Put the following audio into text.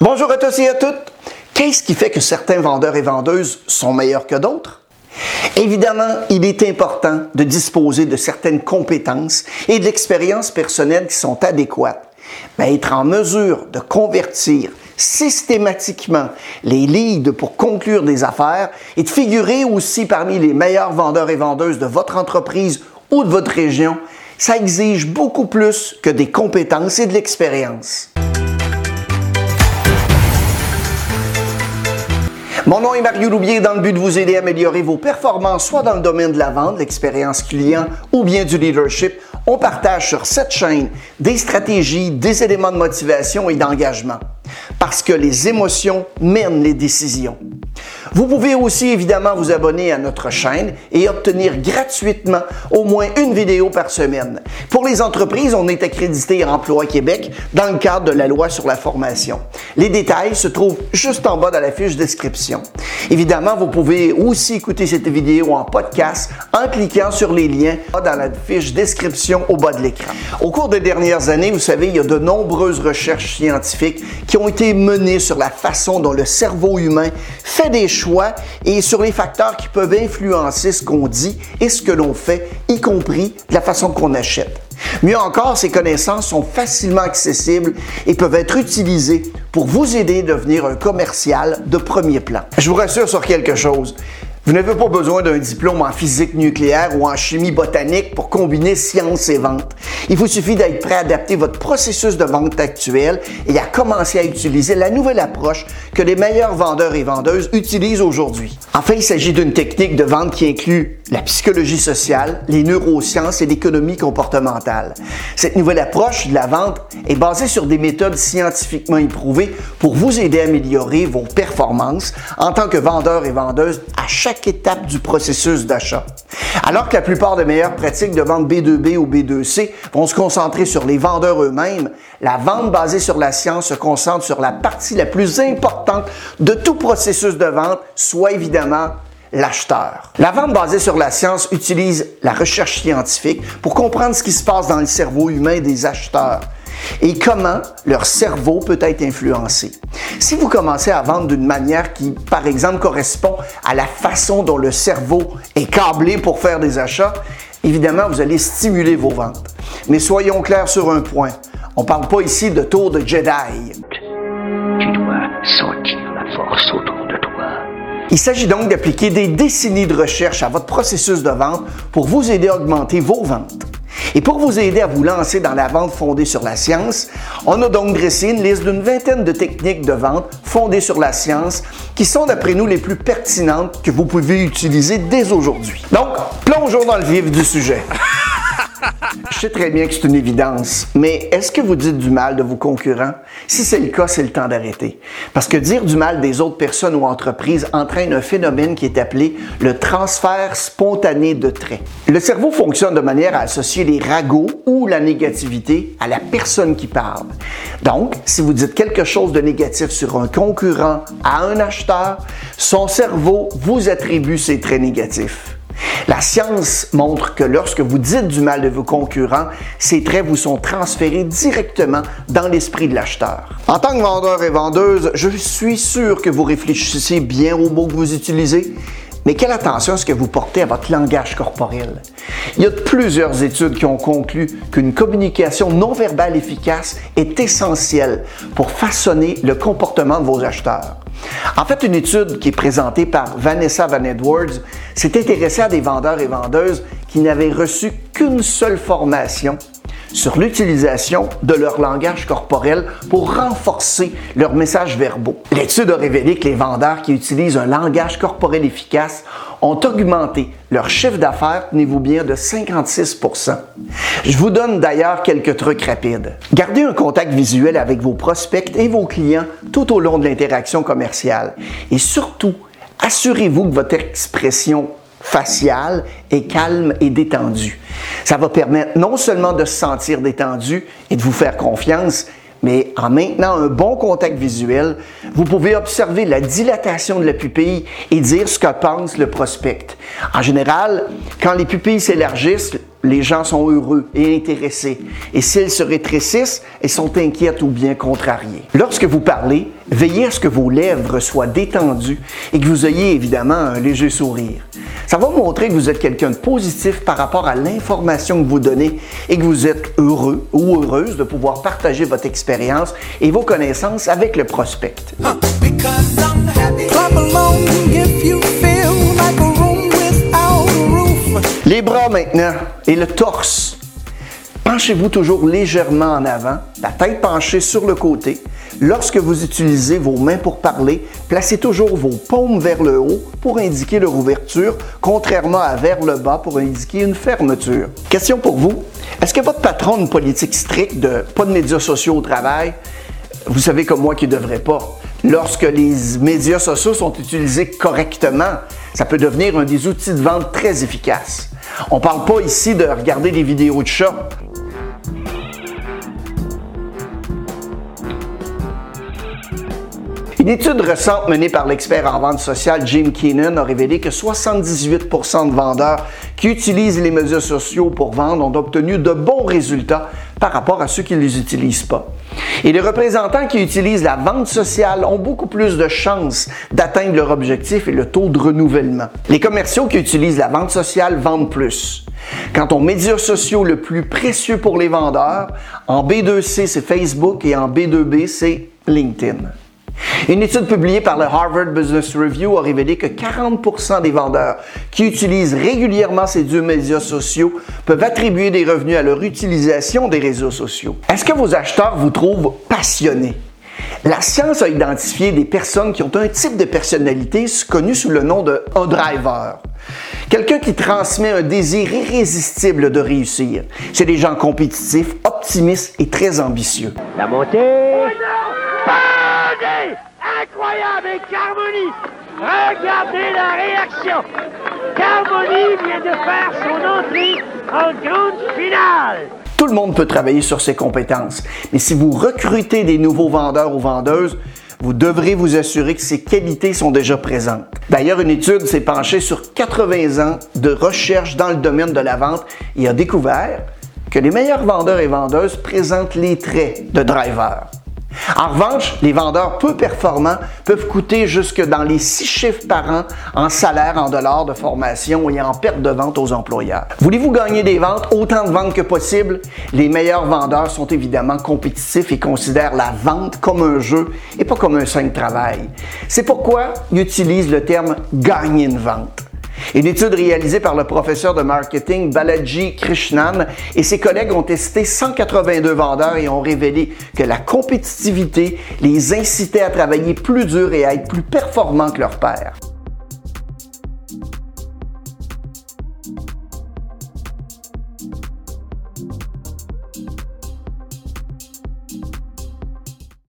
Bonjour à tous et à toutes. Qu'est-ce qui fait que certains vendeurs et vendeuses sont meilleurs que d'autres? Évidemment, il est important de disposer de certaines compétences et de l'expérience personnelle qui sont adéquates. Mais être en mesure de convertir systématiquement les leads pour conclure des affaires et de figurer aussi parmi les meilleurs vendeurs et vendeuses de votre entreprise ou de votre région, ça exige beaucoup plus que des compétences et de l'expérience. Mon nom est Mario Loubier dans le but de vous aider à améliorer vos performances, soit dans le domaine de la vente, l'expérience client ou bien du leadership. On partage sur cette chaîne des stratégies, des éléments de motivation et d'engagement. Parce que les émotions mènent les décisions. Vous pouvez aussi évidemment vous abonner à notre chaîne et obtenir gratuitement au moins une vidéo par semaine. Pour les entreprises, on est accrédité à Emploi Québec dans le cadre de la loi sur la formation. Les détails se trouvent juste en bas de la fiche description. Évidemment, vous pouvez aussi écouter cette vidéo en podcast en cliquant sur les liens dans la fiche description au bas de l'écran. Au cours des dernières années, vous savez, il y a de nombreuses recherches scientifiques qui ont été menées sur la façon dont le cerveau humain fait des et sur les facteurs qui peuvent influencer ce qu'on dit et ce que l'on fait, y compris la façon qu'on achète. Mieux encore, ces connaissances sont facilement accessibles et peuvent être utilisées pour vous aider à devenir un commercial de premier plan. Je vous rassure sur quelque chose. Vous n'avez pas besoin d'un diplôme en physique nucléaire ou en chimie botanique pour combiner science et vente. Il vous suffit d'être prêt à adapter votre processus de vente actuel et à commencer à utiliser la nouvelle approche que les meilleurs vendeurs et vendeuses utilisent aujourd'hui. Enfin, il s'agit d'une technique de vente qui inclut la psychologie sociale, les neurosciences et l'économie comportementale. Cette nouvelle approche de la vente est basée sur des méthodes scientifiquement éprouvées pour vous aider à améliorer vos performances en tant que vendeur et vendeuse à chaque étape du processus d'achat. Alors que la plupart des meilleures pratiques de vente B2B ou B2C vont se concentrer sur les vendeurs eux-mêmes, la vente basée sur la science se concentre sur la partie la plus importante de tout processus de vente, soit évidemment l'acheteur. La vente basée sur la science utilise la recherche scientifique pour comprendre ce qui se passe dans le cerveau humain des acheteurs et comment leur cerveau peut être influencé. Si vous commencez à vendre d'une manière qui, par exemple, correspond à la façon dont le cerveau est câblé pour faire des achats, évidemment, vous allez stimuler vos ventes. Mais soyons clairs sur un point. On ne parle pas ici de tour de Jedi. Tu dois sentir la force autour de toi. Il s'agit donc d'appliquer des décennies de recherche à votre processus de vente pour vous aider à augmenter vos ventes. Et pour vous aider à vous lancer dans la vente fondée sur la science, on a donc dressé une liste d'une vingtaine de techniques de vente fondées sur la science qui sont d'après nous les plus pertinentes que vous pouvez utiliser dès aujourd'hui. Donc, plongeons dans le vif du sujet. Je sais très bien que c'est une évidence, mais est-ce que vous dites du mal de vos concurrents? Si c'est le cas, c'est le temps d'arrêter. Parce que dire du mal des autres personnes ou entreprises entraîne un phénomène qui est appelé le transfert spontané de traits. Le cerveau fonctionne de manière à associer les ragots ou la négativité à la personne qui parle. Donc, si vous dites quelque chose de négatif sur un concurrent à un acheteur, son cerveau vous attribue ces traits négatifs. La science montre que lorsque vous dites du mal de vos concurrents, ces traits vous sont transférés directement dans l'esprit de l'acheteur. En tant que vendeur et vendeuse, je suis sûr que vous réfléchissez bien aux mots que vous utilisez. Mais quelle attention est-ce que vous portez à votre langage corporel? Il y a plusieurs études qui ont conclu qu'une communication non verbale efficace est essentielle pour façonner le comportement de vos acheteurs. En fait, une étude qui est présentée par Vanessa Van Edwards s'est intéressée à des vendeurs et vendeuses qui n'avaient reçu qu'une seule formation sur l'utilisation de leur langage corporel pour renforcer leurs messages verbaux. L'étude a révélé que les vendeurs qui utilisent un langage corporel efficace ont augmenté leur chiffre d'affaires, tenez-vous bien, de 56% Je vous donne d'ailleurs quelques trucs rapides. Gardez un contact visuel avec vos prospects et vos clients tout au long de l'interaction commerciale. Et surtout, assurez-vous que votre expression faciale est calme et détendue. Ça va permettre non seulement de se sentir détendu et de vous faire confiance, mais en maintenant un bon contact visuel, vous pouvez observer la dilatation de la pupille et dire ce que pense le prospect. En général, quand les pupilles s'élargissent, les gens sont heureux et intéressés. Et s'ils se rétrécissent, ils sont inquiètes ou bien contrariés. Lorsque vous parlez, veillez à ce que vos lèvres soient détendues et que vous ayez évidemment un léger sourire. Ça va montrer que vous êtes quelqu'un de positif par rapport à l'information que vous donnez et que vous êtes heureux ou heureuse de pouvoir partager votre expérience et vos connaissances avec le prospect. Les bras maintenant et le torse. Penchez-vous toujours légèrement en avant, la tête penchée sur le côté. Lorsque vous utilisez vos mains pour parler, placez toujours vos paumes vers le haut pour indiquer leur ouverture, contrairement à vers le bas pour indiquer une fermeture. Question pour vous. Est-ce que votre patron a une politique stricte de pas de médias sociaux au travail? Vous savez comme moi qu'il ne devrait pas. Lorsque les médias sociaux sont utilisés correctement, ça peut devenir un des outils de vente très efficaces. On ne parle pas ici de regarder des vidéos de chats. Une étude récente menée par l'expert en vente sociale Jim Keenan a révélé que 78% de vendeurs qui utilisent les médias sociaux pour vendre ont obtenu de bons résultats par rapport à ceux qui ne les utilisent pas. Et les représentants qui utilisent la vente sociale ont beaucoup plus de chances d'atteindre leur objectif et le taux de renouvellement. Les commerciaux qui utilisent la vente sociale vendent plus. Quant aux médias sociaux le plus précieux pour les vendeurs, en B2C c'est Facebook et en B2B c'est LinkedIn. Une étude publiée par le Harvard Business Review a révélé que 40% des vendeurs qui utilisent régulièrement ces deux médias sociaux peuvent attribuer des revenus à leur utilisation des réseaux sociaux. Est-ce que vos acheteurs vous trouvent passionnés? La science a identifié des personnes qui ont un type de personnalité connu sous le nom de un driver. Quelqu'un qui transmet un désir irrésistible de réussir. C'est des gens compétitifs, optimistes et très ambitieux. La montée. Incroyable et Carmoni Regardez la réaction Carmoni vient de faire son entrée en grande finale tout le monde peut travailler sur ses compétences, mais si vous recrutez des nouveaux vendeurs ou vendeuses, vous devrez vous assurer que ces qualités sont déjà présentes. D'ailleurs, une étude s'est penchée sur 80 ans de recherche dans le domaine de la vente et a découvert que les meilleurs vendeurs et vendeuses présentent les traits de driver. En revanche, les vendeurs peu performants peuvent coûter jusque dans les six chiffres par an en salaire, en dollars de formation et en perte de vente aux employeurs. Voulez-vous gagner des ventes, autant de ventes que possible? Les meilleurs vendeurs sont évidemment compétitifs et considèrent la vente comme un jeu et pas comme un simple travail. C'est pourquoi ils utilisent le terme gagner une vente. Une étude réalisée par le professeur de marketing Balaji Krishnan et ses collègues ont testé 182 vendeurs et ont révélé que la compétitivité les incitait à travailler plus dur et à être plus performants que leurs pairs.